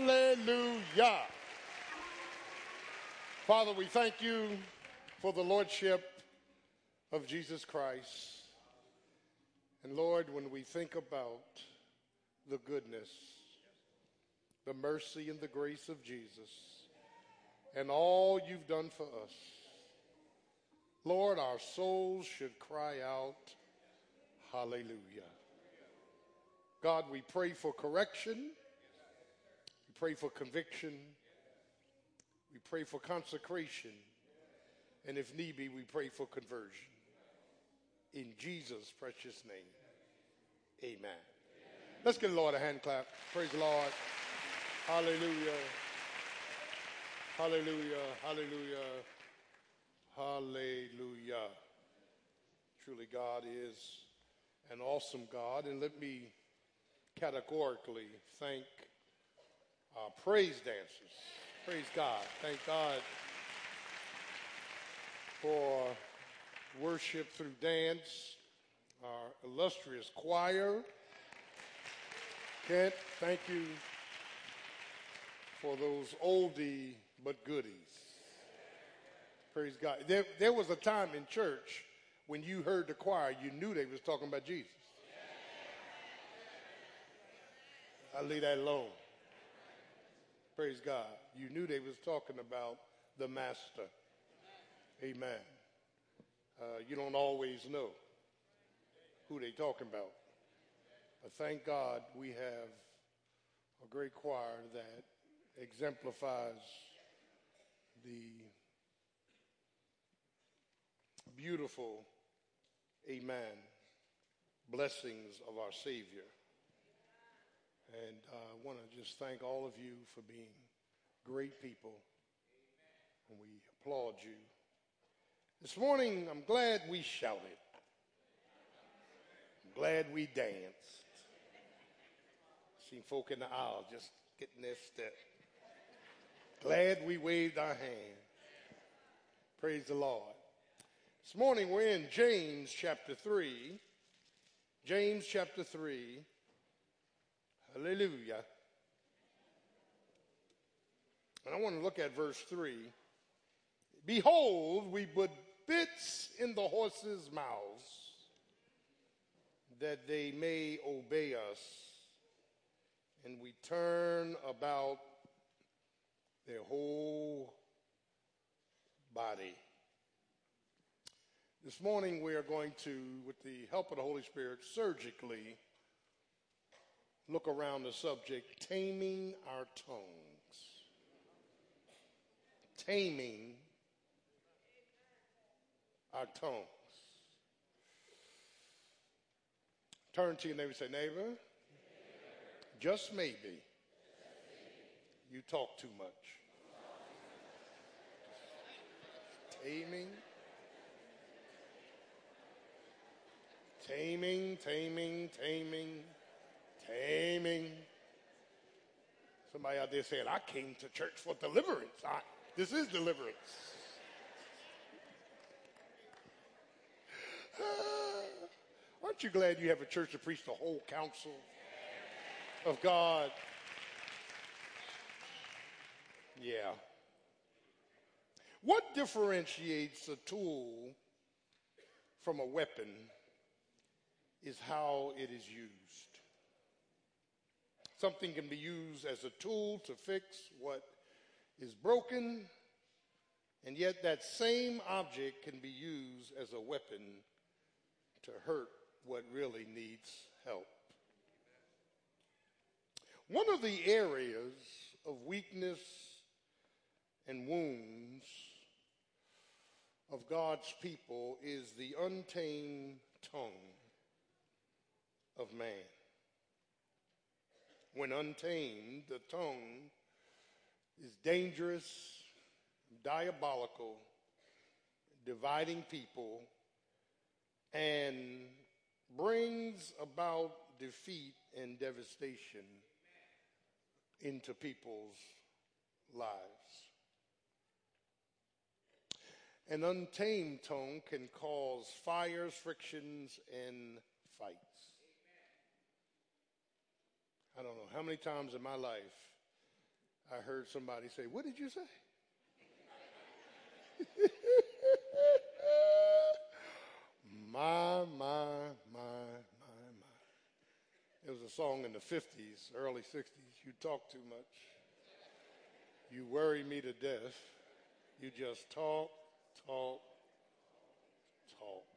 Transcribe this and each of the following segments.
Hallelujah. Father, we thank you for the Lordship of Jesus Christ. And Lord, when we think about the goodness, the mercy, and the grace of Jesus, and all you've done for us, Lord, our souls should cry out, Hallelujah. God, we pray for correction. Pray for conviction. We pray for consecration. And if need be, we pray for conversion. In Jesus' precious name, amen. amen. Let's give the Lord a hand clap. Praise the Lord. Hallelujah. Hallelujah. Hallelujah. Hallelujah. Truly, God is an awesome God. And let me categorically thank our praise dancers. Praise God. Thank God for worship through dance. Our illustrious choir. Kent, thank you for those oldie but goodies. Praise God. There, there was a time in church when you heard the choir, you knew they was talking about Jesus. I leave that alone. Praise God. You knew they was talking about the master. Amen. Uh, you don't always know who they talking about. But thank God we have a great choir that exemplifies the beautiful, amen, blessings of our Savior. And uh, I want to just thank all of you for being great people. And we applaud you. This morning, I'm glad we shouted. I'm glad we danced. Seen folk in the aisle just getting their step. Glad we waved our hand. Praise the Lord. This morning we're in James chapter 3. James chapter 3. Hallelujah. And I want to look at verse 3. Behold, we put bits in the horses' mouths that they may obey us, and we turn about their whole body. This morning, we are going to, with the help of the Holy Spirit, surgically look around the subject taming our tongues. Taming our tongues. Turn to your neighbor and say, neighbor, neighbor. Just, maybe, just maybe, you talk too much. taming. Taming, taming, taming Somebody out there saying, I came to church for deliverance. I, this is deliverance. aren't you glad you have a church to preach the whole counsel of God? Yeah. What differentiates a tool from a weapon is how it is used. Something can be used as a tool to fix what is broken, and yet that same object can be used as a weapon to hurt what really needs help. One of the areas of weakness and wounds of God's people is the untamed tongue of man. When untamed, the tongue is dangerous, diabolical, dividing people, and brings about defeat and devastation into people's lives. An untamed tongue can cause fires, frictions, and fights. I don't know how many times in my life I heard somebody say, What did you say? my, my, my, my, my. It was a song in the 50s, early 60s. You talk too much. You worry me to death. You just talk, talk, talk.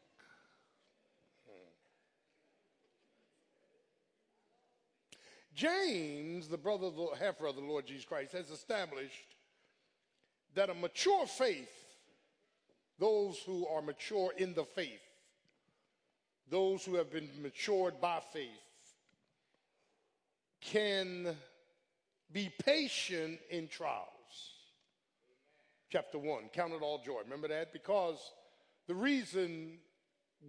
James, the brother, of the half brother of the Lord Jesus Christ, has established that a mature faith, those who are mature in the faith, those who have been matured by faith, can be patient in trials. Chapter 1, count it all joy. Remember that? Because the reason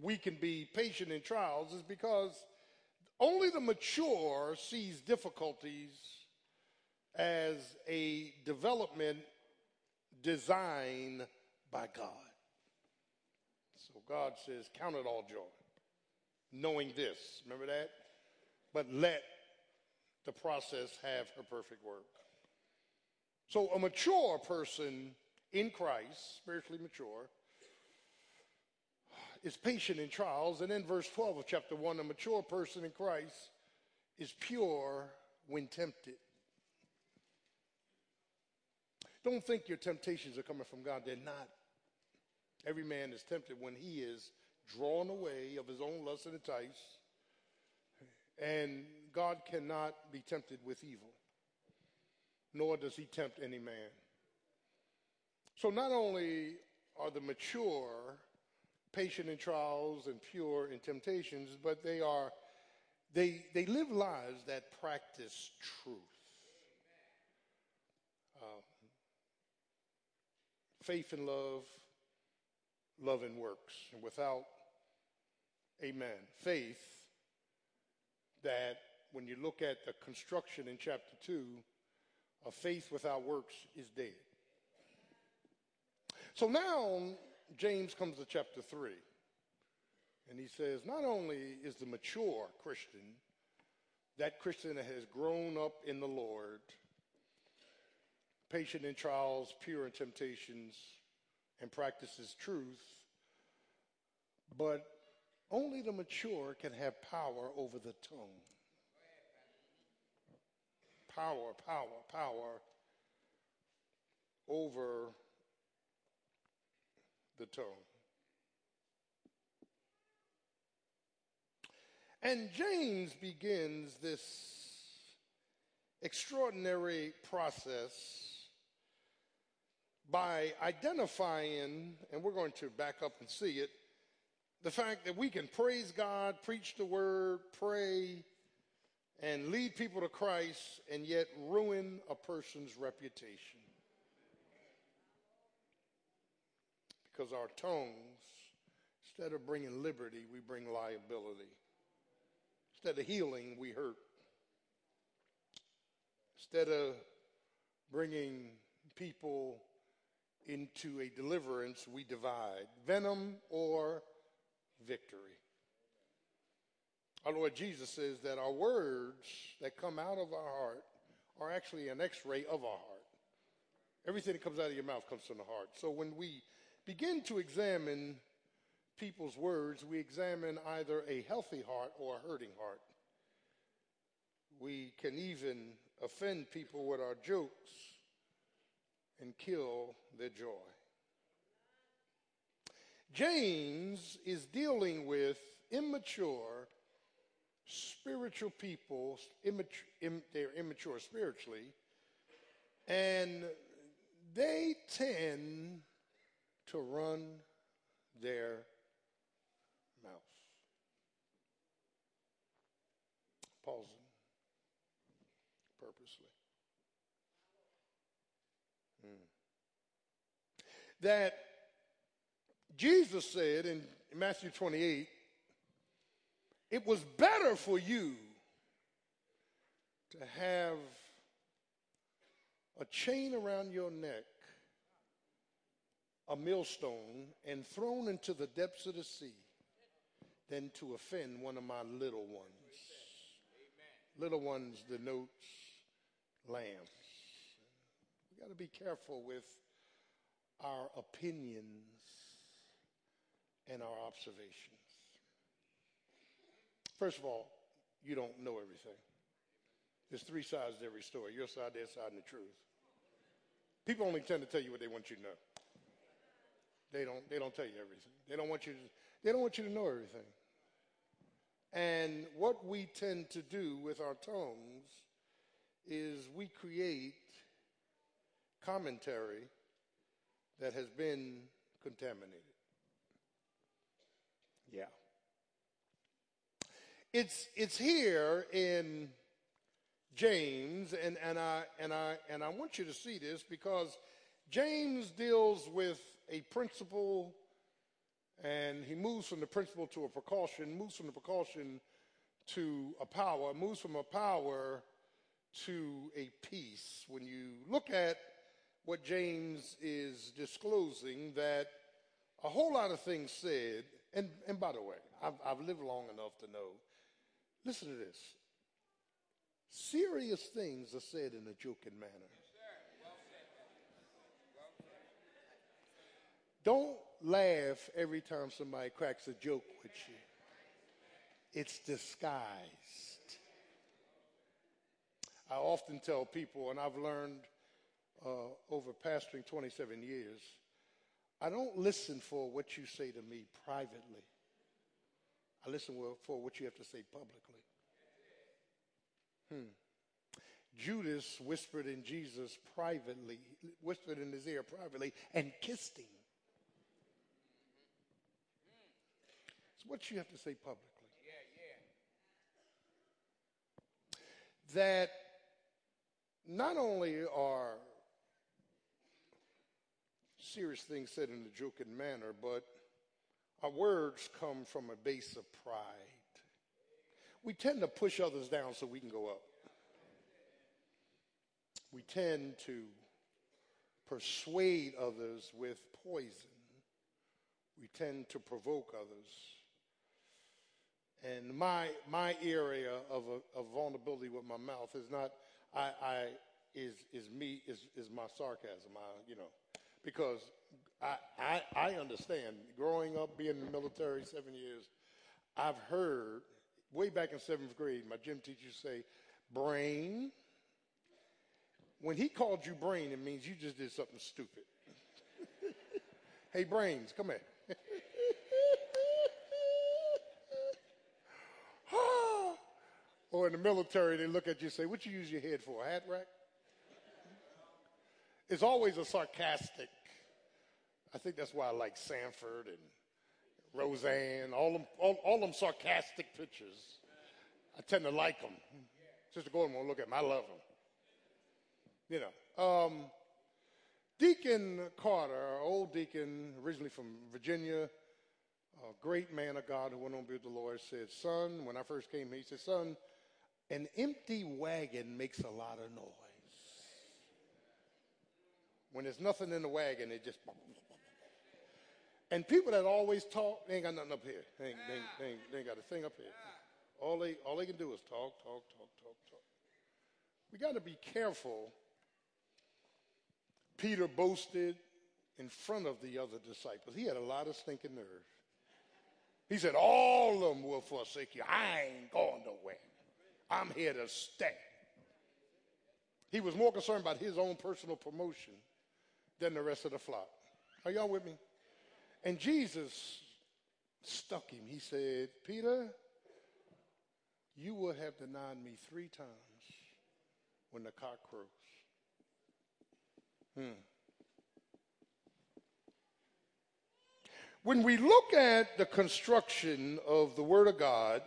we can be patient in trials is because only the mature sees difficulties as a development designed by God. So God says, Count it all joy, knowing this. Remember that? But let the process have her perfect work. So a mature person in Christ, spiritually mature, is patient in trials. And then verse 12 of chapter 1 a mature person in Christ is pure when tempted. Don't think your temptations are coming from God. They're not. Every man is tempted when he is drawn away of his own lust and entice. And God cannot be tempted with evil, nor does he tempt any man. So not only are the mature patient in trials and pure in temptations, but they are they they live lives that practice truth. Um, faith and love, love and works. And without, amen, faith, that when you look at the construction in chapter 2, a faith without works is dead. So now James comes to chapter 3, and he says, Not only is the mature Christian, that Christian that has grown up in the Lord, patient in trials, pure in temptations, and practices truth, but only the mature can have power over the tongue. Power, power, power over the tongue. And James begins this extraordinary process by identifying, and we're going to back up and see it, the fact that we can praise God, preach the word, pray, and lead people to Christ, and yet ruin a person's reputation. Because our tongues, instead of bringing liberty, we bring liability. Instead of healing, we hurt. Instead of bringing people into a deliverance, we divide venom or victory. Our Lord Jesus says that our words that come out of our heart are actually an x ray of our heart. Everything that comes out of your mouth comes from the heart. So when we begin to examine people's words, we examine either a healthy heart or a hurting heart. We can even offend people with our jokes and kill their joy. James is dealing with immature spiritual people, immature, Im, they're immature spiritually, and they tend to run their mouth. Pausing purposely. Hmm. That Jesus said in Matthew 28 it was better for you to have a chain around your neck a millstone and thrown into the depths of the sea than to offend one of my little ones. Amen. Little ones denotes lambs. We got to be careful with our opinions and our observations. First of all, you don't know everything. There's three sides to every story your side, their side, and the truth. People only tend to tell you what they want you to know. They don't, they don't tell you everything. They don't want you to, they don't want you to know everything. And what we tend to do with our tongues is we create commentary that has been contaminated. Yeah. It's, it's here in James, and, and, I, and, I, and I want you to see this because James deals with a principle and he moves from the principle to a precaution, moves from the precaution to a power, moves from a power to a peace. When you look at what James is disclosing, that a whole lot of things said, and, and by the way, I've, I've lived long enough to know, listen to this. Serious things are said in a joking manner. Don't laugh every time somebody cracks a joke with you. It's disguised. I often tell people, and I've learned uh, over pastoring 27 years, I don't listen for what you say to me privately. I listen for what you have to say publicly. Hmm. Judas whispered in Jesus privately, whispered in his ear privately, and kissed him. It's what you have to say publicly. That not only are serious things said in a joking manner, but our words come from a base of pride. We tend to push others down so we can go up. We tend to persuade others with poison. We tend to provoke others. And my, my area of, a, of vulnerability with my mouth is not, I, I, is, is me, is, is my sarcasm, I, you know, because I, I, I understand growing up being in the military seven years, I've heard way back in seventh grade, my gym teacher say, brain. When he called you brain, it means you just did something stupid. hey, brains, come here. In the military, they look at you and say, What you use your head for? A hat rack? It's always a sarcastic. I think that's why I like Sanford and Roseanne, all them, all, all them sarcastic pictures. I tend to like them. Sister Gordon won't look at them. I love them. You know. Um, deacon Carter, old deacon, originally from Virginia, a great man of God who went on to be with the Lord, said, Son, when I first came here, he said, Son, an empty wagon makes a lot of noise. When there's nothing in the wagon, it just. And people that always talk, they ain't got nothing up here. They ain't, they ain't, they ain't, they ain't got a thing up here. All they, all they can do is talk, talk, talk, talk, talk. We got to be careful. Peter boasted in front of the other disciples. He had a lot of stinking nerve. He said, All of them will forsake you. I ain't going nowhere. I'm here to stay. He was more concerned about his own personal promotion than the rest of the flock. Are y'all with me? And Jesus stuck him. He said, Peter, you would have denied me three times when the cock crows. Hmm. When we look at the construction of the Word of God,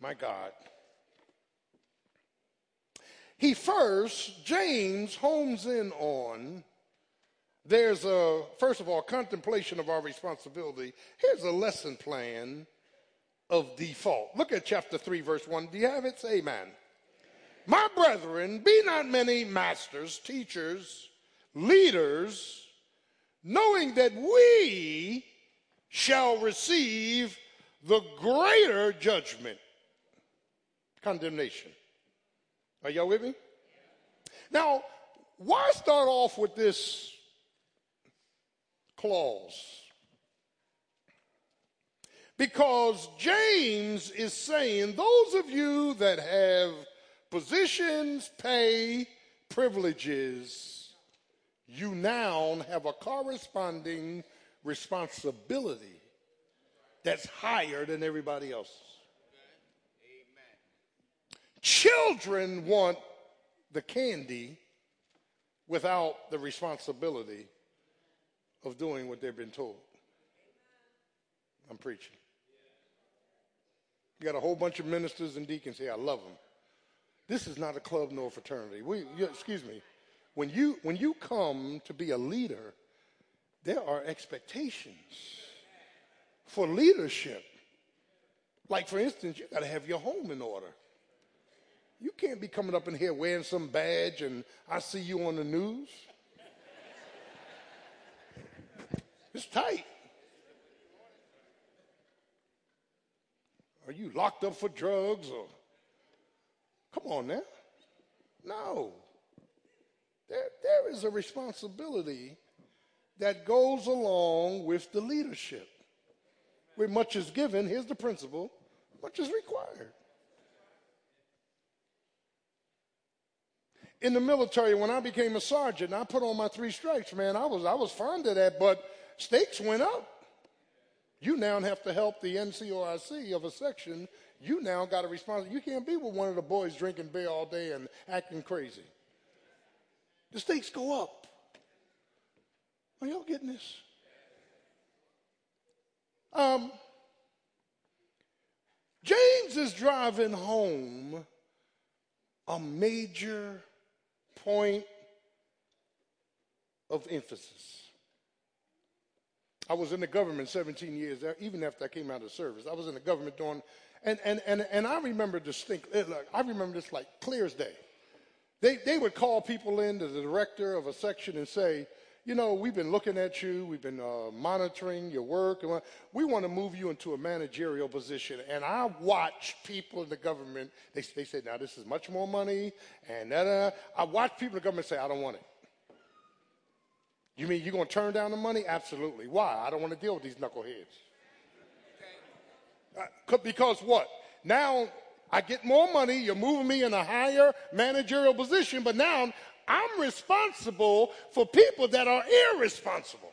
my God, he first, James homes in on there's a, first of all, contemplation of our responsibility. Here's a lesson plan of default. Look at chapter 3, verse 1. Do you have it? Say amen. My brethren, be not many masters, teachers, leaders, knowing that we shall receive the greater judgment, condemnation. Are y'all with me? Now, why start off with this clause? Because James is saying, those of you that have positions, pay, privileges, you now have a corresponding responsibility that's higher than everybody else's. Children want the candy without the responsibility of doing what they've been told. I'm preaching. You got a whole bunch of ministers and deacons here. I love them. This is not a club nor a fraternity. We, excuse me. When you, when you come to be a leader, there are expectations for leadership. Like, for instance, you got to have your home in order. You can't be coming up in here wearing some badge and I see you on the news. It's tight. Are you locked up for drugs or come on now? No. There, there is a responsibility that goes along with the leadership. Where much is given, here's the principle, much is required. In the military, when I became a sergeant, I put on my three stripes, man. I was I was fond of that, but stakes went up. You now have to help the NCOIC of a section. You now got a responsibility. You can't be with one of the boys drinking beer all day and acting crazy. The stakes go up. Are y'all getting this? Um, James is driving home a major point of emphasis. I was in the government 17 years, uh, even after I came out of service. I was in the government doing, and, and, and, and I remember distinctly, eh, look, I remember this like clear as day. They, they would call people in to the director of a section and say, you know, we've been looking at you, we've been uh, monitoring your work, and we want to move you into a managerial position. And I watch people in the government, they, they say, now this is much more money, and da, da. I watch people in the government say, I don't want it. You mean you're going to turn down the money? Absolutely. Why? I don't want to deal with these knuckleheads. Uh, because what? Now I get more money, you're moving me in a higher managerial position, but now I'm responsible for people that are irresponsible.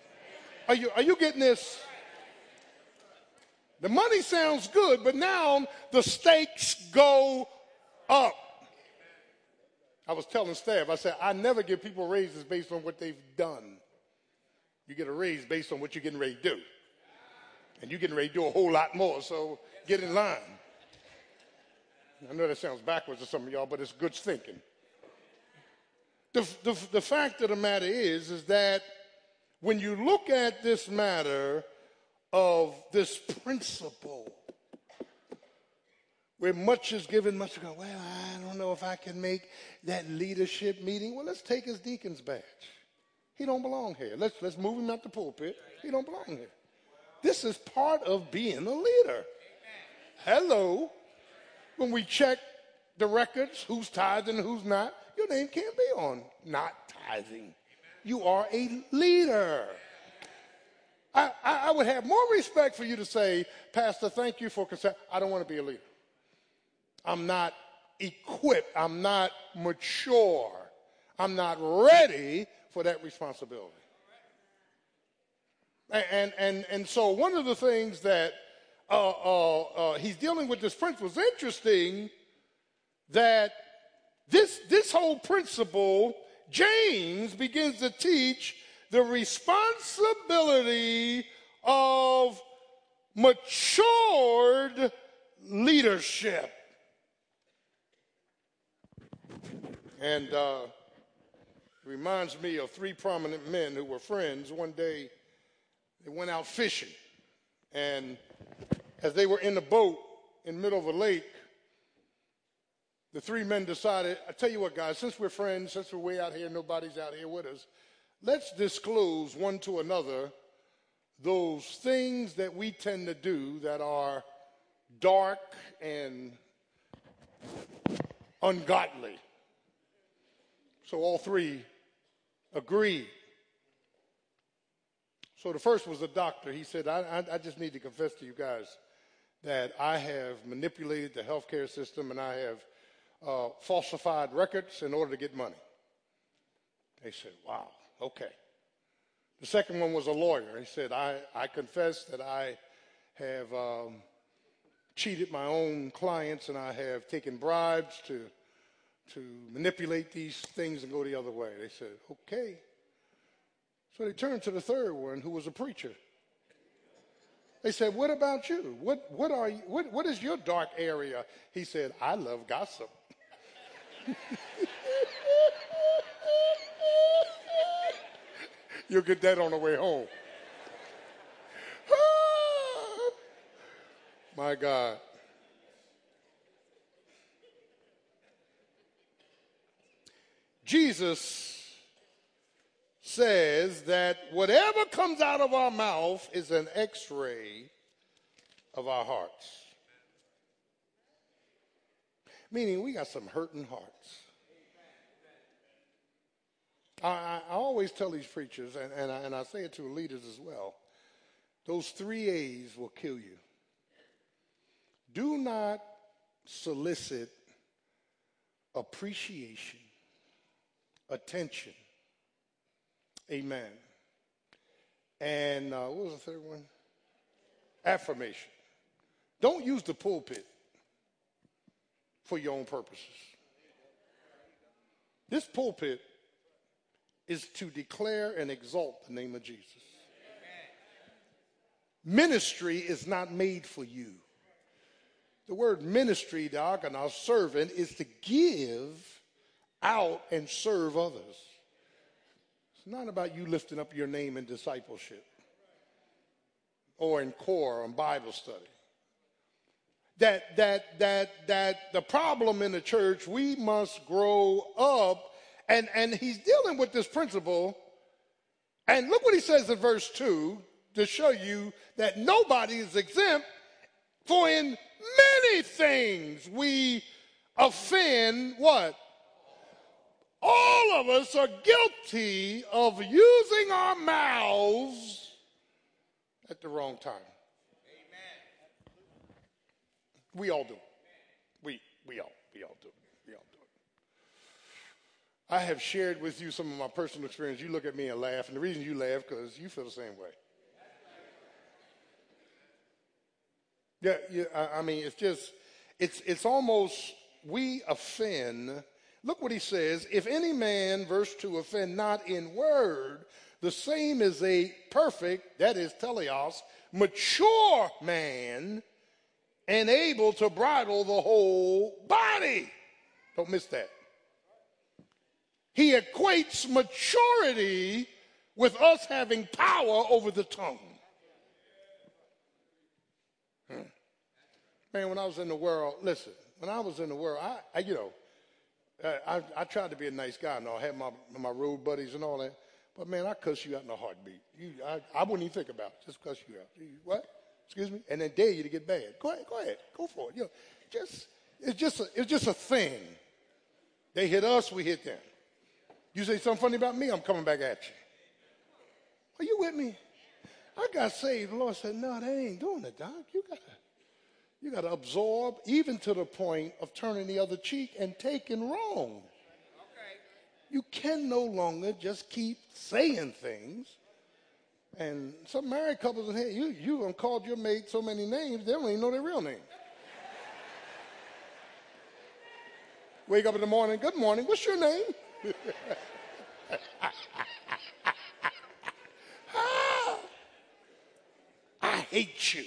Are you, are you getting this? The money sounds good, but now the stakes go up. I was telling staff, I said, I never give people raises based on what they've done. You get a raise based on what you're getting ready to do. And you're getting ready to do a whole lot more, so get in line. I know that sounds backwards to some of y'all, but it's good thinking. The, the, the fact of the matter is, is that when you look at this matter of this principle, where much is given, much is well, I don't know if I can make that leadership meeting. Well, let's take his deacon's badge. He don't belong here. Let's, let's move him out the pulpit. He don't belong here. This is part of being a leader. Hello. When we check the records, who's tithing and who's not, your name can't be on not tithing. You are a leader. I, I, would have more respect for you to say, Pastor, thank you for consent. I don't want to be a leader. I'm not equipped. I'm not mature. I'm not ready for that responsibility. And, and, and so one of the things that uh, uh, uh, he's dealing with this principle is interesting that this, this whole principle, James begins to teach the responsibility of matured leadership. And uh, reminds me of three prominent men who were friends. One day, they went out fishing. And as they were in the boat in the middle of a lake, the three men decided, I tell you what, guys, since we're friends, since we're way out here, nobody's out here with us, let's disclose one to another those things that we tend to do that are dark and ungodly. So all three agreed. So the first was a doctor. He said, I, I, I just need to confess to you guys that I have manipulated the healthcare system and I have uh, falsified records in order to get money. They said, Wow, okay. The second one was a lawyer. He said, I, I confess that I have um, cheated my own clients and I have taken bribes to, to manipulate these things and go the other way. They said, Okay. So they turned to the third one, who was a preacher. They said, What about you? What, what, are you, what, what is your dark area? He said, I love gossip. You'll get that on the way home. My God. Jesus says that whatever comes out of our mouth is an x ray of our hearts. Meaning, we got some hurting hearts. I, I always tell these preachers, and, and, I, and I say it to leaders as well those three A's will kill you. Do not solicit appreciation, attention, Amen. And uh, what was the third one? Affirmation. Don't use the pulpit for your own purposes. This pulpit is to declare and exalt the name of Jesus. Ministry is not made for you. The word ministry, diakonos, servant, is to give out and serve others. It's not about you lifting up your name in discipleship or in core or Bible study. That, that, that, that the problem in the church, we must grow up. And, and he's dealing with this principle. And look what he says in verse 2 to show you that nobody is exempt. For in many things we offend what? all of us are guilty of using our mouths at the wrong time. Amen. We all do. We, we all, we all do. We all do it. I have shared with you some of my personal experience. You look at me and laugh, and the reason you laugh because you feel the same way. Yeah, yeah. I, I mean, it's just, it's it's almost we offend Look what he says. If any man, verse 2, offend not in word, the same is a perfect, that is teleos, mature man, and able to bridle the whole body. Don't miss that. He equates maturity with us having power over the tongue. Hmm. Man, when I was in the world, listen, when I was in the world, I, I you know, uh, I, I tried to be a nice guy and I had my, my road buddies and all that. But man, I cuss you out in a heartbeat. You, I, I wouldn't even think about it. Just cuss you out. You, what? Excuse me? And then dare you to get bad. Go ahead, go ahead. Go for it. You know, just, it's just a, it's just a thing. They hit us, we hit them. You say something funny about me, I'm coming back at you. Are you with me? I got saved. The Lord said, no, they ain't doing it, Doc. You got to you got to absorb, even to the point of turning the other cheek and taking wrong. Okay. You can no longer just keep saying things. And some married couples in here, you you done called your mate so many names, they don't even know their real name. Wake up in the morning, good morning, what's your name? ah, I hate you.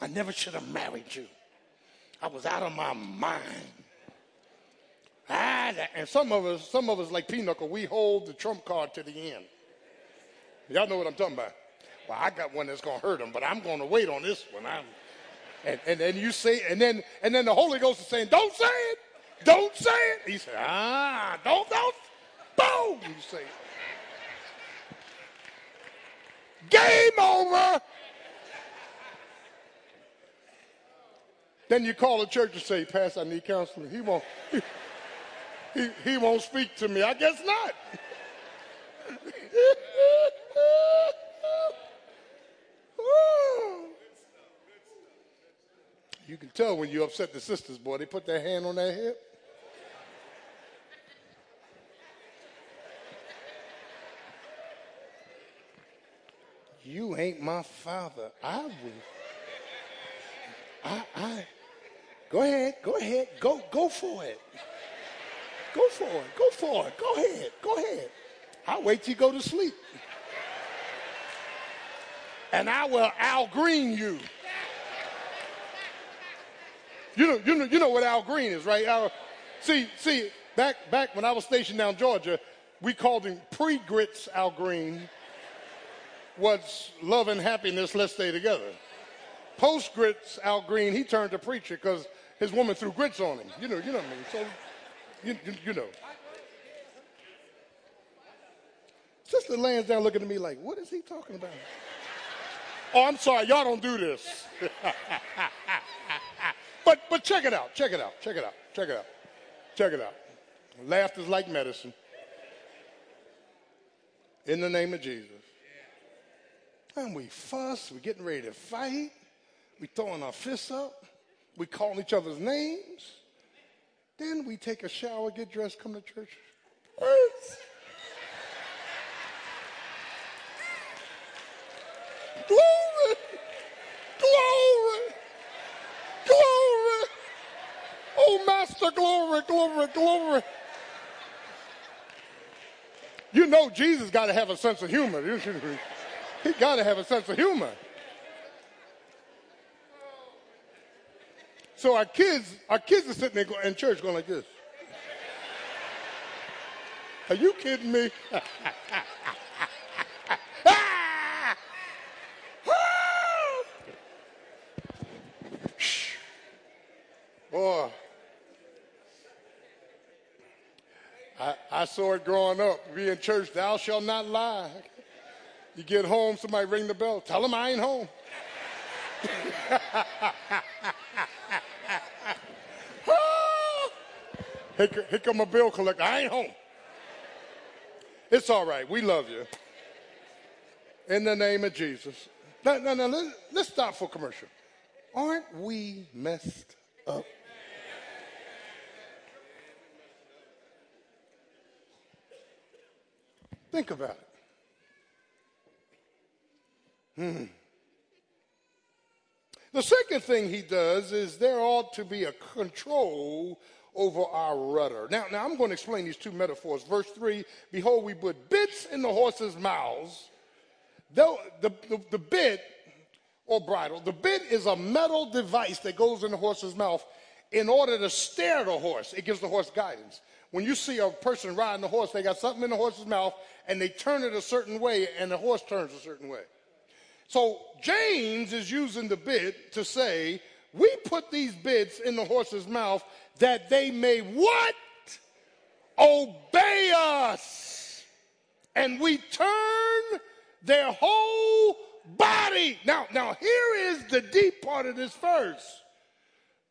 I never should have married you. I was out of my mind. Ah, and some of us, some of us like Pinochle, we hold the trump card to the end. Y'all know what I'm talking about. Well, I got one that's gonna hurt him, but I'm gonna wait on this one. I'm, and, and then you say, and then and then the Holy Ghost is saying, "Don't say it, don't say it." He said, "Ah, don't, don't." Boom! You say, "Game over." Then you call the church and say, Pastor, I need counseling. He won't. he, he won't speak to me. I guess not. you can tell when you upset the sisters, boy. They put their hand on their hip. You ain't my father. I will. I, I, go ahead, go ahead, go, go for it. Go for it, go for it, go ahead, go ahead. I'll wait till you go to sleep. And I will Al Green you. You know, you know, you know what Al Green is, right? Al, see, see, back back when I was stationed down Georgia, we called him pre-grits Al Green what's love and happiness, let's stay together. Post grits, Al Green, he turned to preacher because his woman threw grits on him. You know, you know what I mean. So, you, you, you know. Sister lands down looking at me like, what is he talking about? Oh, I'm sorry, y'all don't do this. but but check it out, check it out, check it out, check it out, check it out. Laughter's like medicine. In the name of Jesus. And we fuss, we're getting ready to fight, we throwing our fists up, we calling each other's names. Then we take a shower, get dressed, come to church. Glory! Glory! Glory! Master, glory, glory, glory. You know Jesus got to have a sense of humor. He got to have a sense of humor. So our kids, our kids are sitting there in church going like this. Are you kidding me? Boy, I, saw it growing up. We in church, thou shalt not lie. You get home, somebody ring the bell. Tell them I ain't home. here, come a bill collector. I ain't home. It's all right. We love you. In the name of Jesus. Now, now let, let's stop for commercial. Aren't we messed up? Think about it. Hmm. The second thing he does is there ought to be a control over our rudder. Now, now I'm going to explain these two metaphors. Verse 3 Behold, we put bits in the horses' mouths. The, the, the, the bit or bridle, the bit is a metal device that goes in the horse's mouth in order to steer the horse. It gives the horse guidance. When you see a person riding a horse, they got something in the horse's mouth and they turn it a certain way and the horse turns a certain way. So James is using the bit to say, we put these bits in the horse's mouth that they may what? Obey us. And we turn their whole body. Now, now here is the deep part of this verse.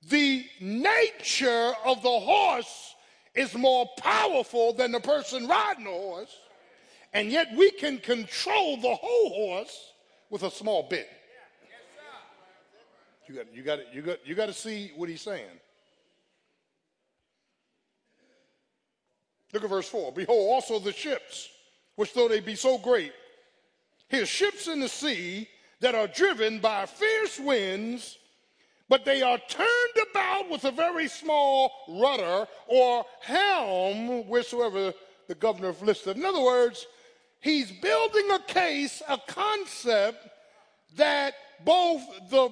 The nature of the horse is more powerful than the person riding the horse. And yet we can control the whole horse with a small bit. You got, you got, you got, you got to see what he's saying. Look at verse 4. Behold, also the ships, which though they be so great, here ships in the sea that are driven by fierce winds, but they are turned about with a very small rudder or helm, wheresoever the governor listed. In other words, he's building a case, a concept that both the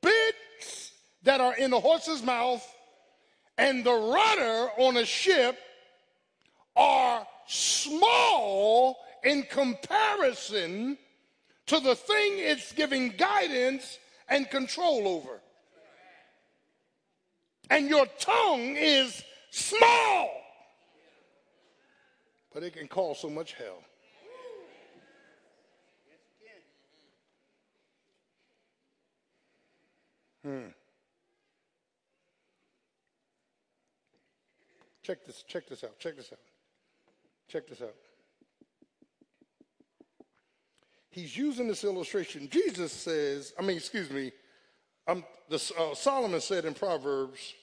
bits that are in the horse's mouth and the rudder on a ship are small in comparison to the thing it's giving guidance and control over. And your tongue is small, but it can cause so much hell. Hmm. Check this, check this out, check this out. Check this out. He's using this illustration. Jesus says, I mean, excuse me, um, the, uh, Solomon said in Proverbs,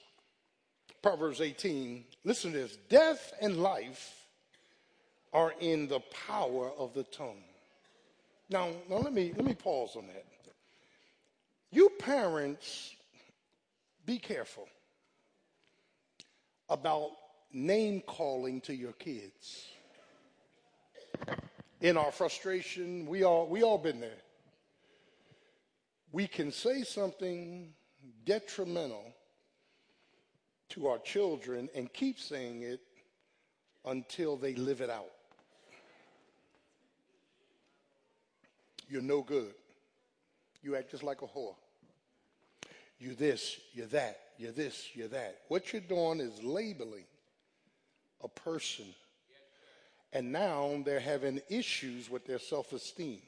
Proverbs 18, listen to this death and life are in the power of the tongue. Now, now let me let me pause on that. You parents, be careful about name calling to your kids. In our frustration, we all we all been there. We can say something detrimental to our children and keep saying it until they live it out. You're no good. You act just like a whore. You're this, you're that, you're this, you're that. What you're doing is labeling a person. And now they're having issues with their self esteem.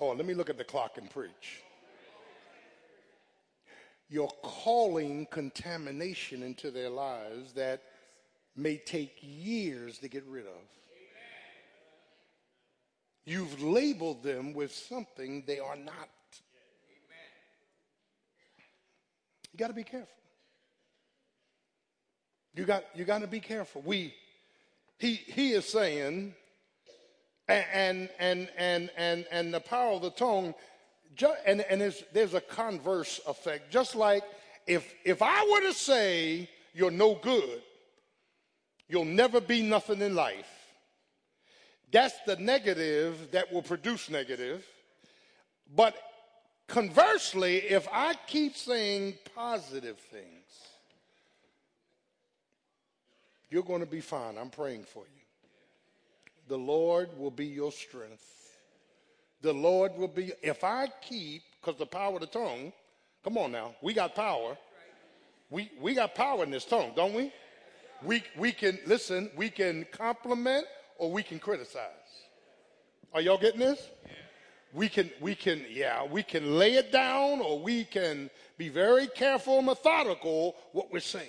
Oh, let me look at the clock and preach. You're calling contamination into their lives that may take years to get rid of. You've labeled them with something they are not. You got to be careful. You got you got to be careful. We he he is saying and and and and and the power of the tongue and and there's there's a converse effect just like if if I were to say you're no good you'll never be nothing in life that's the negative that will produce negative. But conversely, if I keep saying positive things, you're going to be fine. I'm praying for you. The Lord will be your strength. The Lord will be, if I keep, because the power of the tongue, come on now, we got power. We, we got power in this tongue, don't we? We, we can, listen, we can compliment or we can criticize. Are y'all getting this? We can, we can, yeah, we can lay it down or we can be very careful, methodical what we're saying.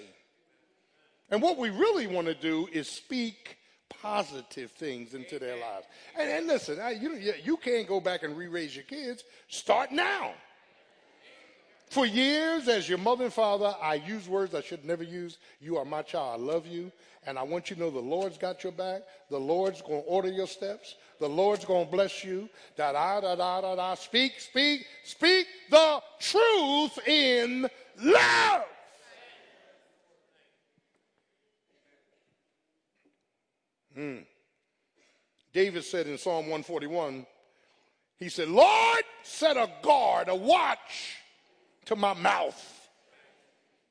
And what we really want to do is speak positive things into their lives. And, and listen, I, you, you can't go back and re-raise your kids. Start now. For years, as your mother and father, I use words I should never use. You are my child. I love you. And I want you to know the Lord's got your back. The Lord's going to order your steps. The Lord's going to bless you. Da da da da da da. Speak, speak, speak the truth in love. Hmm. David said in Psalm 141, he said, Lord, set a guard, a watch to my mouth.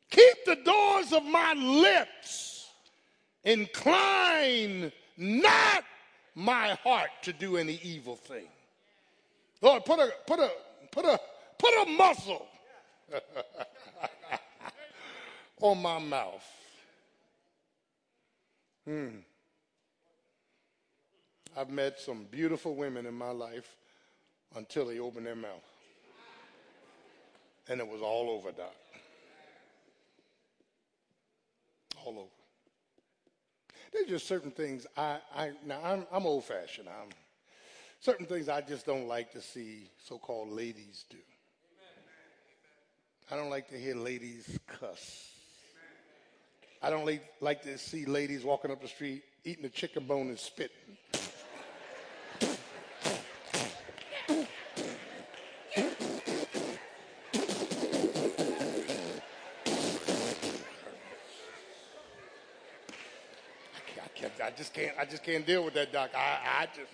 Keep the doors of my lips. Incline not my heart to do any evil thing. Lord, put a put a put a put a muscle on my mouth. Hmm. I've met some beautiful women in my life until they opened their mouth and it was all over, Doc. All over. There's just certain things I, I now I'm, I'm old fashioned. I'm certain things I just don't like to see so-called ladies do. I don't like to hear ladies cuss. I don't like, like to see ladies walking up the street eating a chicken bone and spitting. just can't. I just can't deal with that, Doc. I, I just,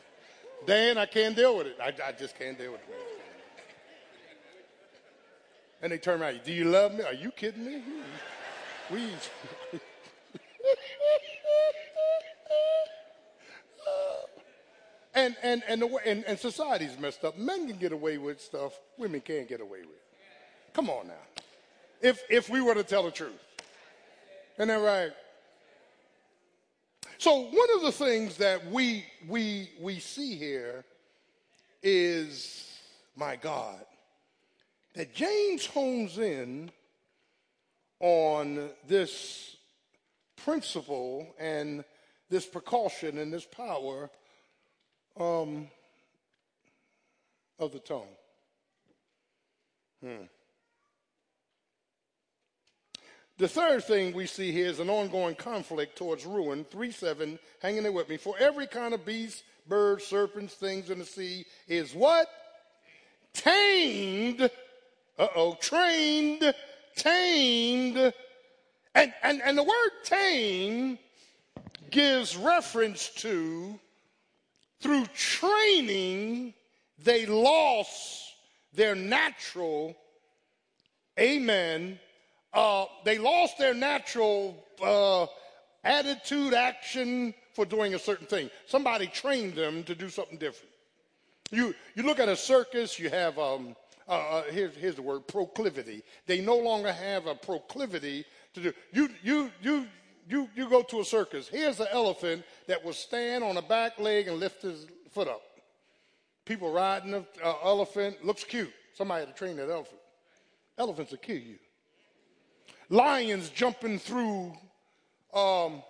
Dan, I can't deal with it. I, I just can't deal with it. And they turn around. Do you love me? Are you kidding me? We. and and and, the, and and society's messed up. Men can get away with stuff women can't get away with. Come on now. If if we were to tell the truth, isn't that right? So one of the things that we we we see here is my God that James hones in on this principle and this precaution and this power um, of the tongue. Hmm. The third thing we see here is an ongoing conflict towards ruin. 3 7, hanging there with me. For every kind of beast, bird, serpents, things in the sea is what? Tamed. Uh oh, trained, tamed. And, and, and the word tame gives reference to through training, they lost their natural, amen, uh, they lost their natural uh, attitude, action for doing a certain thing. Somebody trained them to do something different. You, you look at a circus, you have, um, uh, uh here's, here's the word, proclivity. They no longer have a proclivity to do. You, you, you, you, you go to a circus. Here's an elephant that will stand on a back leg and lift his foot up. People riding the uh, elephant, looks cute. Somebody had to train that elephant. Elephants will kill you lions jumping through um,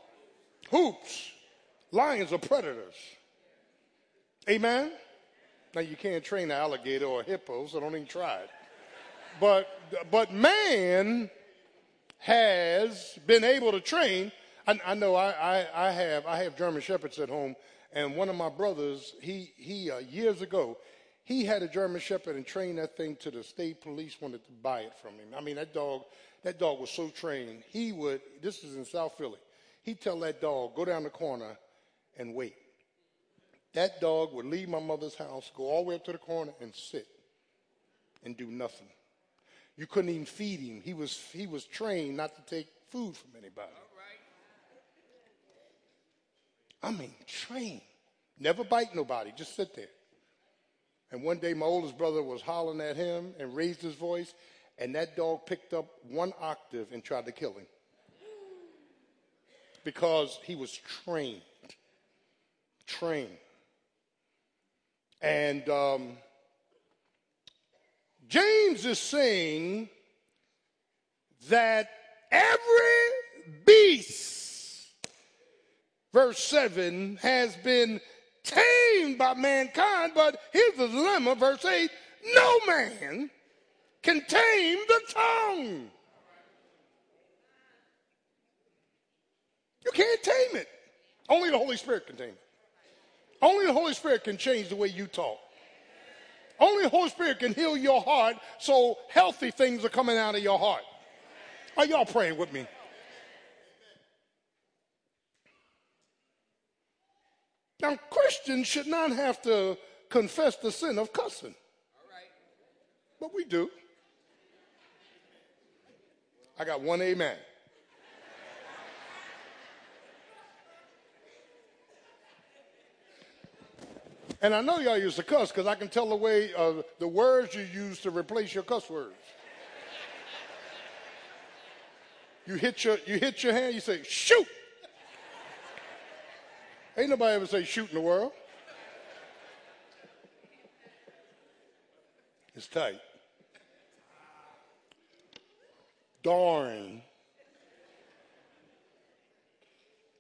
hoops. Lions are predators. Amen? Now, you can't train an alligator or a hippo, so don't even try it. But, but man has been able to train. I, I know I, I, I, have, I have German Shepherds at home, and one of my brothers, he, he uh, years ago, he had a German Shepherd and trained that thing to the state police wanted to buy it from him. I mean, that dog, that dog was so trained. He would, this is in South Philly, he'd tell that dog, go down the corner and wait. That dog would leave my mother's house, go all the way up to the corner and sit and do nothing. You couldn't even feed him. He was, he was trained not to take food from anybody. I mean, trained. Never bite nobody, just sit there. And one day my oldest brother was hollering at him and raised his voice and that dog picked up one octave and tried to kill him because he was trained. Trained. And um, James is saying that every beast, verse 7, has been tamed by mankind, but here's the dilemma, verse 8 no man can tame the tongue. You can't tame it. Only the Holy Spirit can tame it. Only the Holy Spirit can change the way you talk. Only the Holy Spirit can heal your heart so healthy things are coming out of your heart. Are y'all praying with me? Now, Christians should not have to confess the sin of cussing. But we do. I got one amen. And I know y'all use to cuss because I can tell the way uh, the words you use to replace your cuss words. You hit your you hit your hand, you say, shoot. Ain't nobody ever say shoot in the world. It's tight. Darn.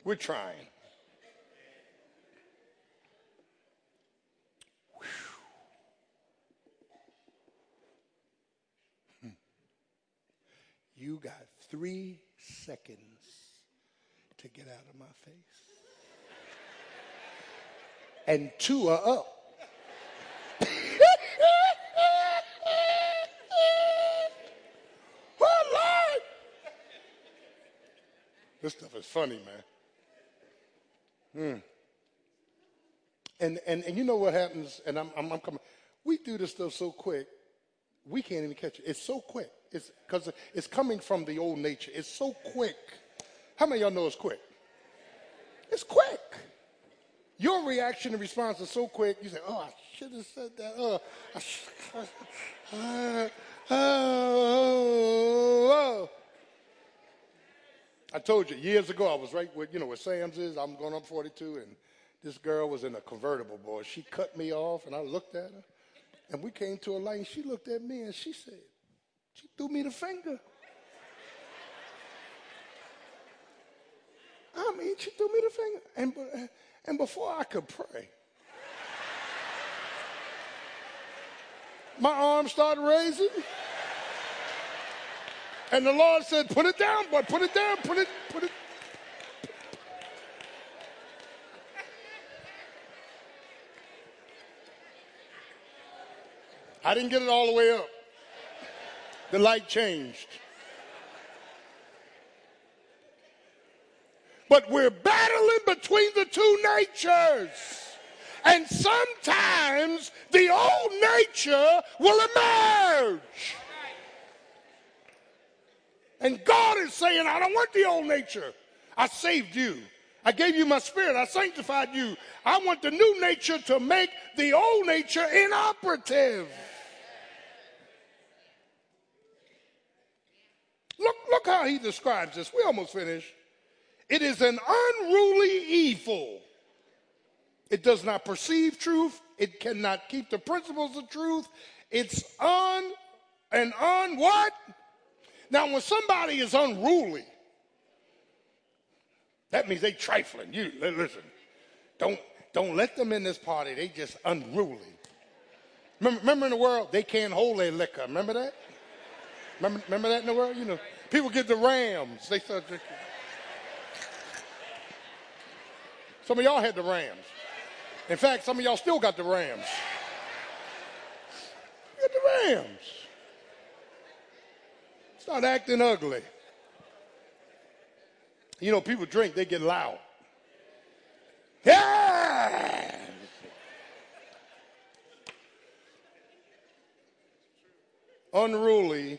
We're trying. Hmm. You got three seconds to get out of my face. And two are up. oh, Lord! This stuff is funny, man. Hmm. And, and, and you know what happens, and I'm, I'm, I'm coming, we do this stuff so quick, we can't even catch it. It's so quick. It's because it's coming from the old nature. It's so quick. How many of y'all know it's quick? It's quick. Your reaction and response is so quick. You say, "Oh, I should have said that." Oh, I uh, oh, oh. I told you years ago I was right with you know where Sam's is. I'm going up 42, and this girl was in a convertible, boy. She cut me off, and I looked at her, and we came to a lane. She looked at me, and she said, "She threw me the finger." Mean, she threw me the finger. And, uh, and before I could pray, my arm started raising. And the Lord said, Put it down, boy, put it down, put it, put it. I didn't get it all the way up. The light changed. But we're battling between the two natures. And sometimes the old nature will emerge. And God is saying, I don't want the old nature. I saved you. I gave you my spirit. I sanctified you. I want the new nature to make the old nature inoperative. Look, look how he describes this. We almost finished. It is an unruly evil. It does not perceive truth. It cannot keep the principles of truth. It's un and un what? Now, when somebody is unruly, that means they trifling. You listen. Don't don't let them in this party. They just unruly. Remember, remember in the world they can't hold their liquor. Remember that? Remember, remember that in the world? You know, people get the Rams. They start drinking. Some of y'all had the Rams. In fact, some of y'all still got the Rams. Get the Rams. Start acting ugly. You know, people drink, they get loud. Yeah! Unruly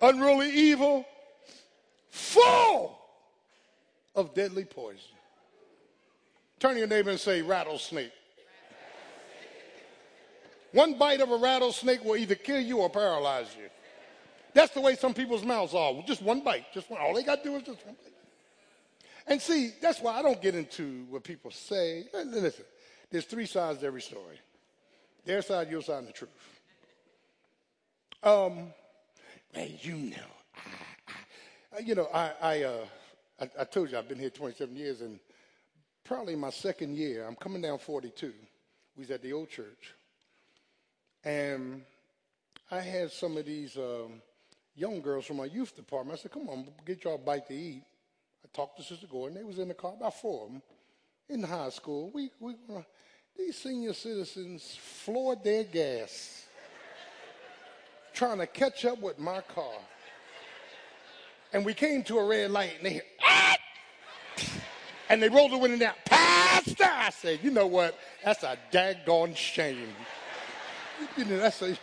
unruly evil, full of deadly poison. Turn to your neighbor and say, rattlesnake. One bite of a rattlesnake will either kill you or paralyze you. That's the way some people's mouths are. Just one bite. Just one. All they got to do is just one bite. And see, that's why I don't get into what people say. Listen, there's three sides to every story. Their side, your side, and the truth. Um, man, you know, I, I, you know, I, I, uh, I, I told you I've been here 27 years, and probably my second year, I'm coming down 42. We was at the old church, and I had some of these um, young girls from my youth department. I said, "Come on, get y'all a bite to eat." I talked to Sister Gordon. They was in the car, about four of them, in high school. We, we, uh, these senior citizens floored their gas trying to catch up with my car. And we came to a red light and they hear, ah! and they rolled the window down. Pastor! I said, you know what? That's a daggone shame. You know, that's a,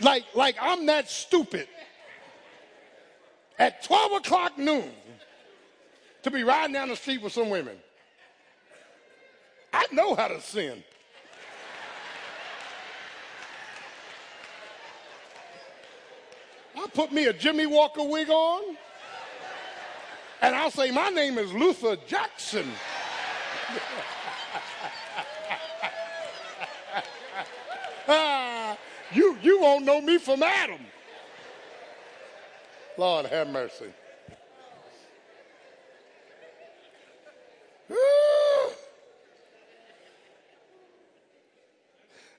like, like I'm that stupid at 12 o'clock noon to be riding down the street with some women. I know how to sin. I'll put me a Jimmy Walker wig on, and I'll say, My name is Luther Jackson. ah, you, you won't know me from Adam. Lord have mercy.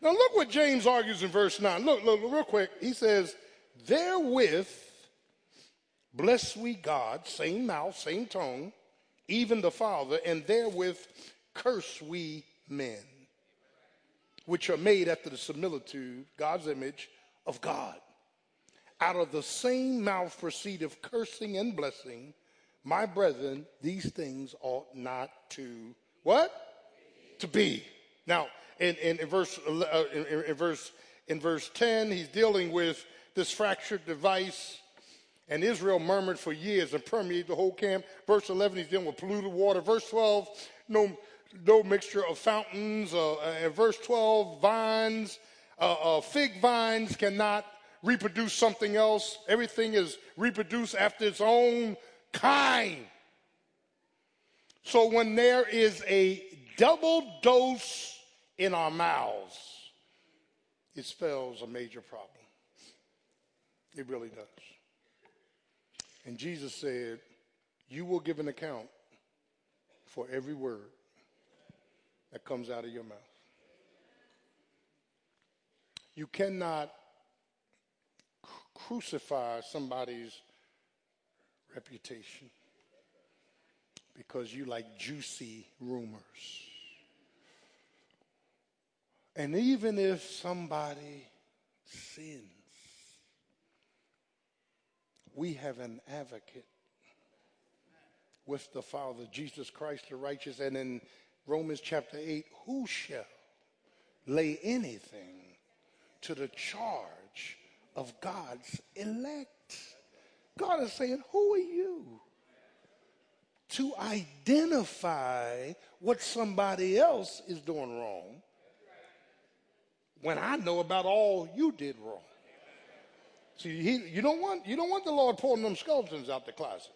Now look what James argues in verse 9. Look, look, real quick. He says, Therewith bless we God, same mouth, same tongue, even the Father, and therewith curse we men, which are made after the similitude, God's image of God. Out of the same mouth proceedeth cursing and blessing. My brethren, these things ought not to what? To be. Now, in, in, in verse uh, in, in verse in verse 10, he's dealing with this fractured device. And Israel murmured for years and permeated the whole camp. Verse 11, he's dealing with polluted water. Verse 12, no, no mixture of fountains. Uh, and verse 12, vines, uh, uh, fig vines cannot reproduce something else. Everything is reproduced after its own kind. So when there is a double dose in our mouths, it spells a major problem. It really does. And Jesus said, You will give an account for every word that comes out of your mouth. You cannot crucify somebody's reputation because you like juicy rumors. And even if somebody sins, we have an advocate with the Father, Jesus Christ the righteous. And in Romans chapter 8, who shall lay anything to the charge of God's elect? God is saying, Who are you? To identify what somebody else is doing wrong when I know about all you did wrong. See, he, you don't want you don't want the Lord pulling them skeletons out the closet.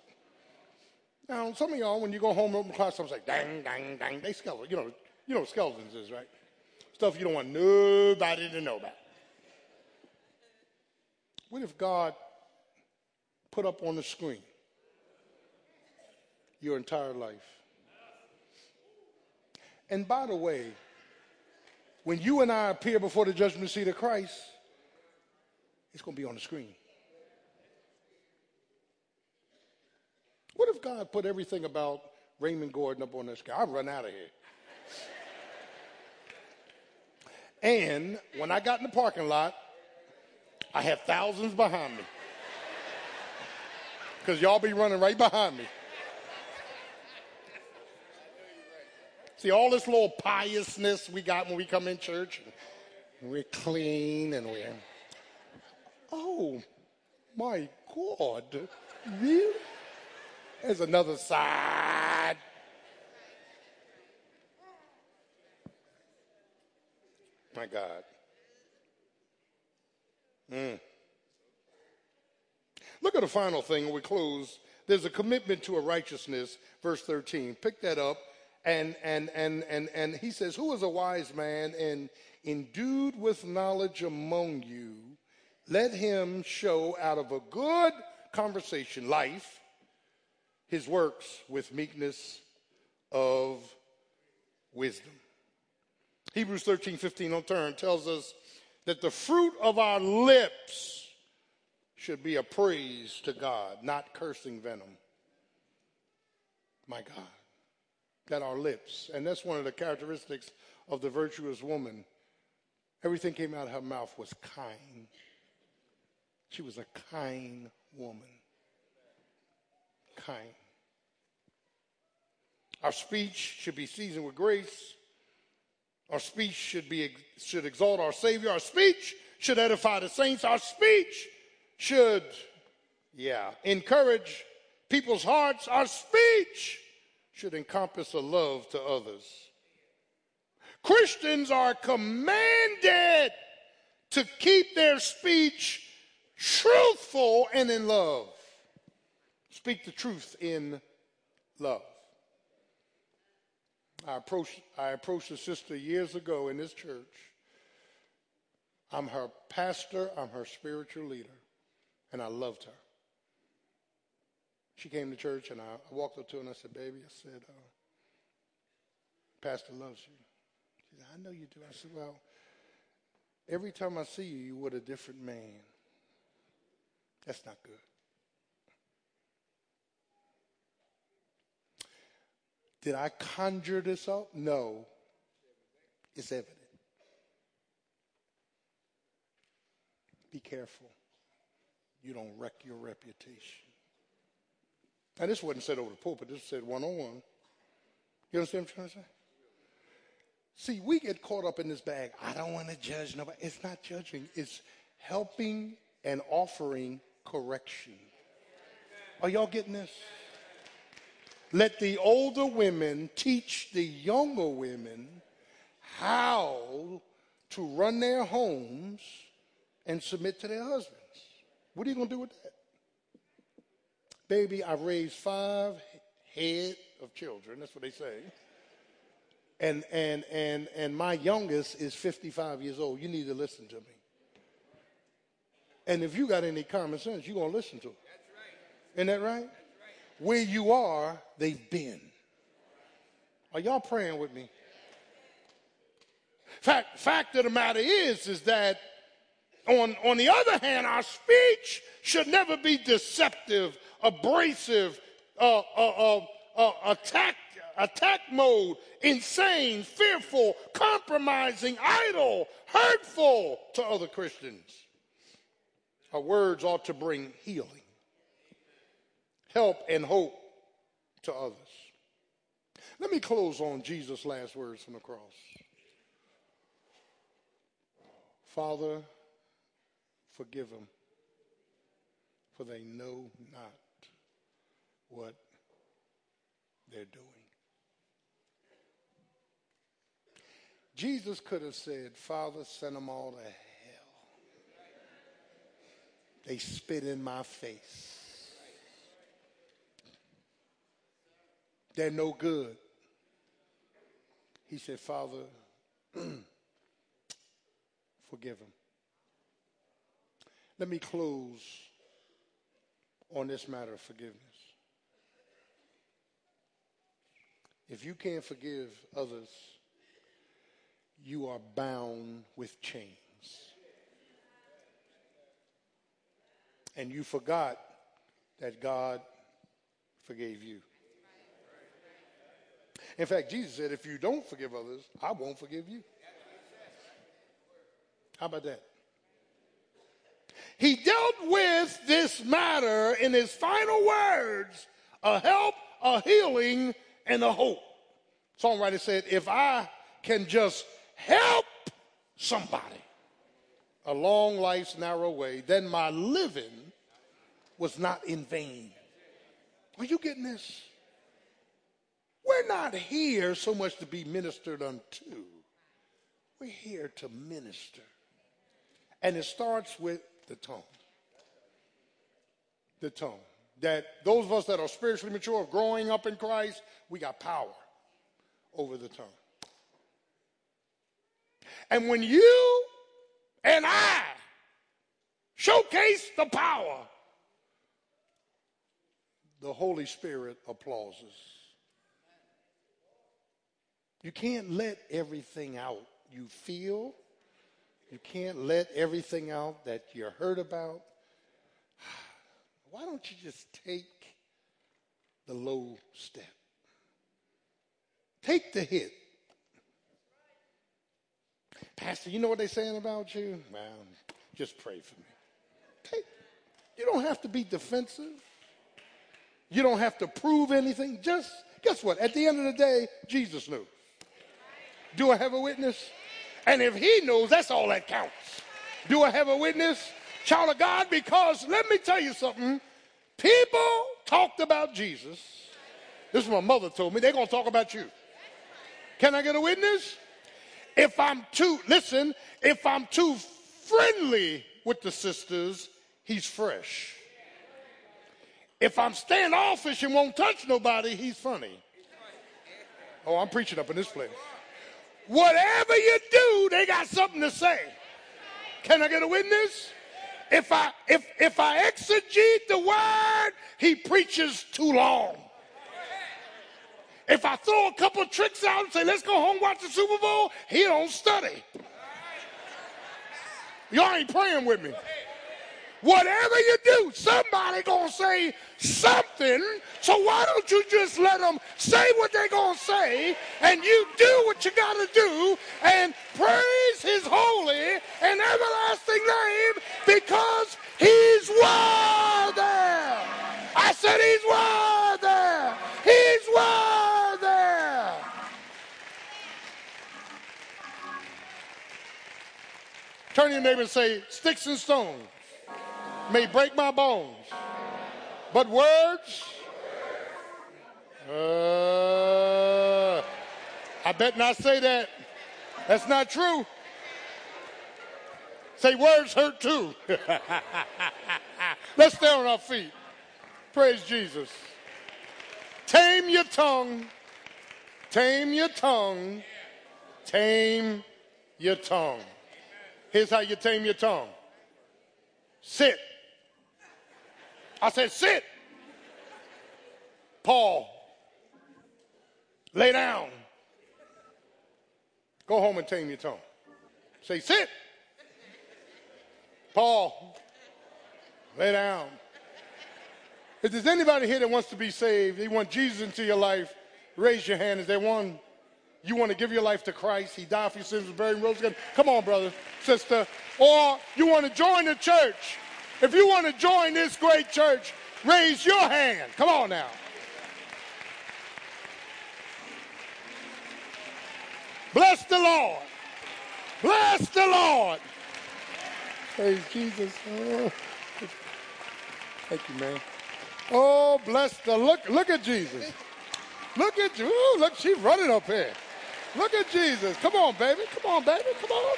Now, some of y'all, when you go home, open closet, someone's like, dang, dang, dang, they skeleton. You know, you know what skeletons is, right? Stuff you don't want nobody to know about. What if God put up on the screen your entire life? And by the way, when you and I appear before the judgment seat of Christ, it's going to be on the screen. What if God put everything about Raymond Gordon up on the screen? I'll run out of here. and when I got in the parking lot, I had thousands behind me. Because y'all be running right behind me. See, all this little piousness we got when we come in church, we're clean and we're, oh my God, really? There's another side. My God. Mm. Look at the final thing we close. There's a commitment to a righteousness, verse 13. Pick that up. And, and, and, and, and he says, Who is a wise man and endued with knowledge among you? Let him show out of a good conversation, life, his works with meekness of wisdom. Hebrews 13, 15 on turn tells us that the fruit of our lips should be a praise to God, not cursing venom. My God that our lips. And that's one of the characteristics of the virtuous woman. Everything came out of her mouth was kind. She was a kind woman. Kind. Our speech should be seasoned with grace. Our speech should be should exalt our Savior. Our speech should edify the saints. Our speech should, yeah, encourage people's hearts. Our speech should encompass a love to others. Christians are commanded to keep their speech truthful and in love. Speak the truth in love. I approached, I approached a sister years ago in this church. I'm her pastor, I'm her spiritual leader, and I loved her. She came to church, and I, I walked up to her and I said, Baby, I said, uh, Pastor loves you. She said, I know you do. I said, Well, every time I see you, you're with a different man. That's not good. Did I conjure this up? No. It's evident. Be careful. You don't wreck your reputation. And this wasn't said over the pulpit, this was said one on one. You understand what I'm trying to say? See, we get caught up in this bag. I don't want to judge nobody. It's not judging, it's helping and offering correction. Are y'all getting this? Let the older women teach the younger women how to run their homes and submit to their husbands. What are you going to do with that? Baby, I've raised five head of children. That's what they say. And, and, and, and my youngest is 55 years old. You need to listen to me. And if you got any common sense, you're going to listen to it. Isn't that right? Where you are, they've been. Are y'all praying with me? Fact, fact of the matter is, is that on, on the other hand, our speech should never be deceptive, abrasive, uh, uh, uh, uh attack, attack mode, insane, fearful, compromising, idle, hurtful to other Christians. Our words ought to bring healing, help, and hope to others. Let me close on Jesus' last words from the cross. Father, forgive them, for they know not what they're doing. Jesus could have said, Father, send them all to hell. They spit in my face. They're no good. He said, Father, forgive them. Let me close on this matter of forgiveness. If you can't forgive others, you are bound with chains. And you forgot that God forgave you. In fact, Jesus said, if you don't forgive others, I won't forgive you. How about that? He dealt with this matter in his final words a help, a healing, and a hope. Songwriter said, if I can just help somebody along life's narrow way, then my living was not in vain. Are you getting this? We're not here so much to be ministered unto. We're here to minister. And it starts with the tongue. The tongue. That those of us that are spiritually mature, growing up in Christ, we got power over the tongue. And when you and I showcase the power, the Holy Spirit applauses. You can't let everything out you feel. You can't let everything out that you're hurt about. Why don't you just take the low step? Take the hit. Pastor, you know what they're saying about you? Well, just pray for me. Take, you don't have to be defensive. You don't have to prove anything. Just, guess what? At the end of the day, Jesus knew. Do I have a witness? And if he knows, that's all that counts. Do I have a witness? Child of God, because let me tell you something. People talked about Jesus. This is what my mother told me. They're going to talk about you. Can I get a witness? If I'm too, listen, if I'm too friendly with the sisters, he's fresh. If I'm standoffish and won't touch nobody, he's funny. Oh, I'm preaching up in this place. Whatever you do, they got something to say. Can I get a witness? If I if if I exegete the word, he preaches too long. If I throw a couple tricks out and say, let's go home watch the Super Bowl, he don't study. Y'all ain't praying with me. Whatever you do, somebody gonna say something. So why don't you just let them say what they're gonna say, and you do what you gotta do, and praise His holy and everlasting name because He's worthy. I said He's worthy. He's worthy. Turn to your neighbor and say, sticks and stones may break my bones, but words, uh, I bet not say that. That's not true. Say words hurt too. Let's stay on our feet. Praise Jesus. Tame your tongue. Tame your tongue. Tame your tongue. Here's how you tame your tongue Sit. I said, sit. Paul, lay down. Go home and tame your tongue. Say, sit. Paul, lay down. If there's anybody here that wants to be saved, they want Jesus into your life, raise your hand. Is there one? You want to give your life to Christ? He died for your sins, was buried, and rose again. Come on, brother, sister. Or you want to join the church? If you want to join this great church, raise your hand. Come on now. Bless the Lord. Bless the Lord. Praise Jesus. Oh. Thank you, man. Oh, bless the look. Look at Jesus. Look at you. Look, she's running up here. Look at Jesus. Come on, baby. Come on, baby. Come on.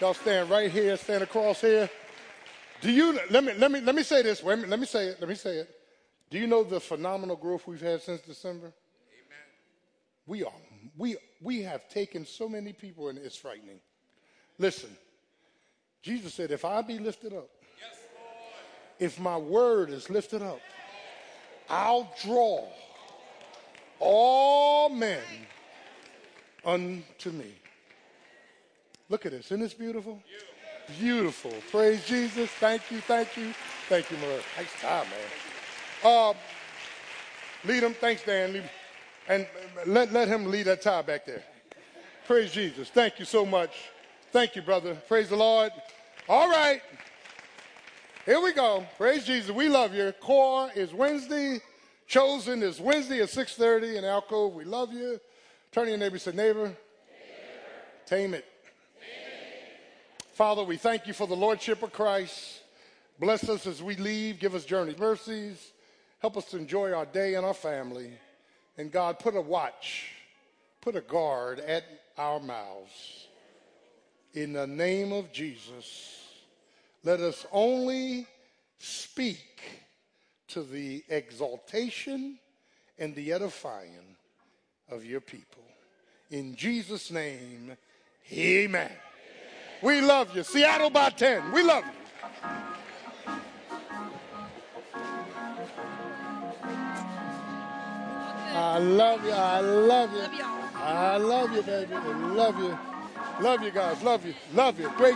Y'all stand right here, stand across here. Do you let me let me let me say this. Wait minute, let me say it. Let me say it. Do you know the phenomenal growth we've had since December? Amen. We are we we have taken so many people and it's frightening. Listen, Jesus said, if I be lifted up, yes, if my word is lifted up, I'll draw all men unto me. Look at this. Isn't this beautiful? Beautiful. Praise Jesus. Thank you. Thank you. Thank you, Mother. Nice job, man. Uh, lead him. Thanks, Dan. And let, let him lead that tie back there. Praise Jesus. Thank you so much. Thank you, brother. Praise the Lord. All right. Here we go. Praise Jesus. We love you. Core is Wednesday. Chosen is Wednesday at 6.30 in Alcove. We love you. Turn to your neighbor say, neighbor, neighbor. tame it. Father, we thank you for the Lordship of Christ. Bless us as we leave. Give us journey mercies. Help us to enjoy our day and our family. And God, put a watch, put a guard at our mouths. In the name of Jesus, let us only speak to the exaltation and the edifying of your people. In Jesus' name, amen. We love you. Seattle by 10. We love you. I love you. I love you. I love you, baby. I love you. Love you guys. Love you. Love you. Great.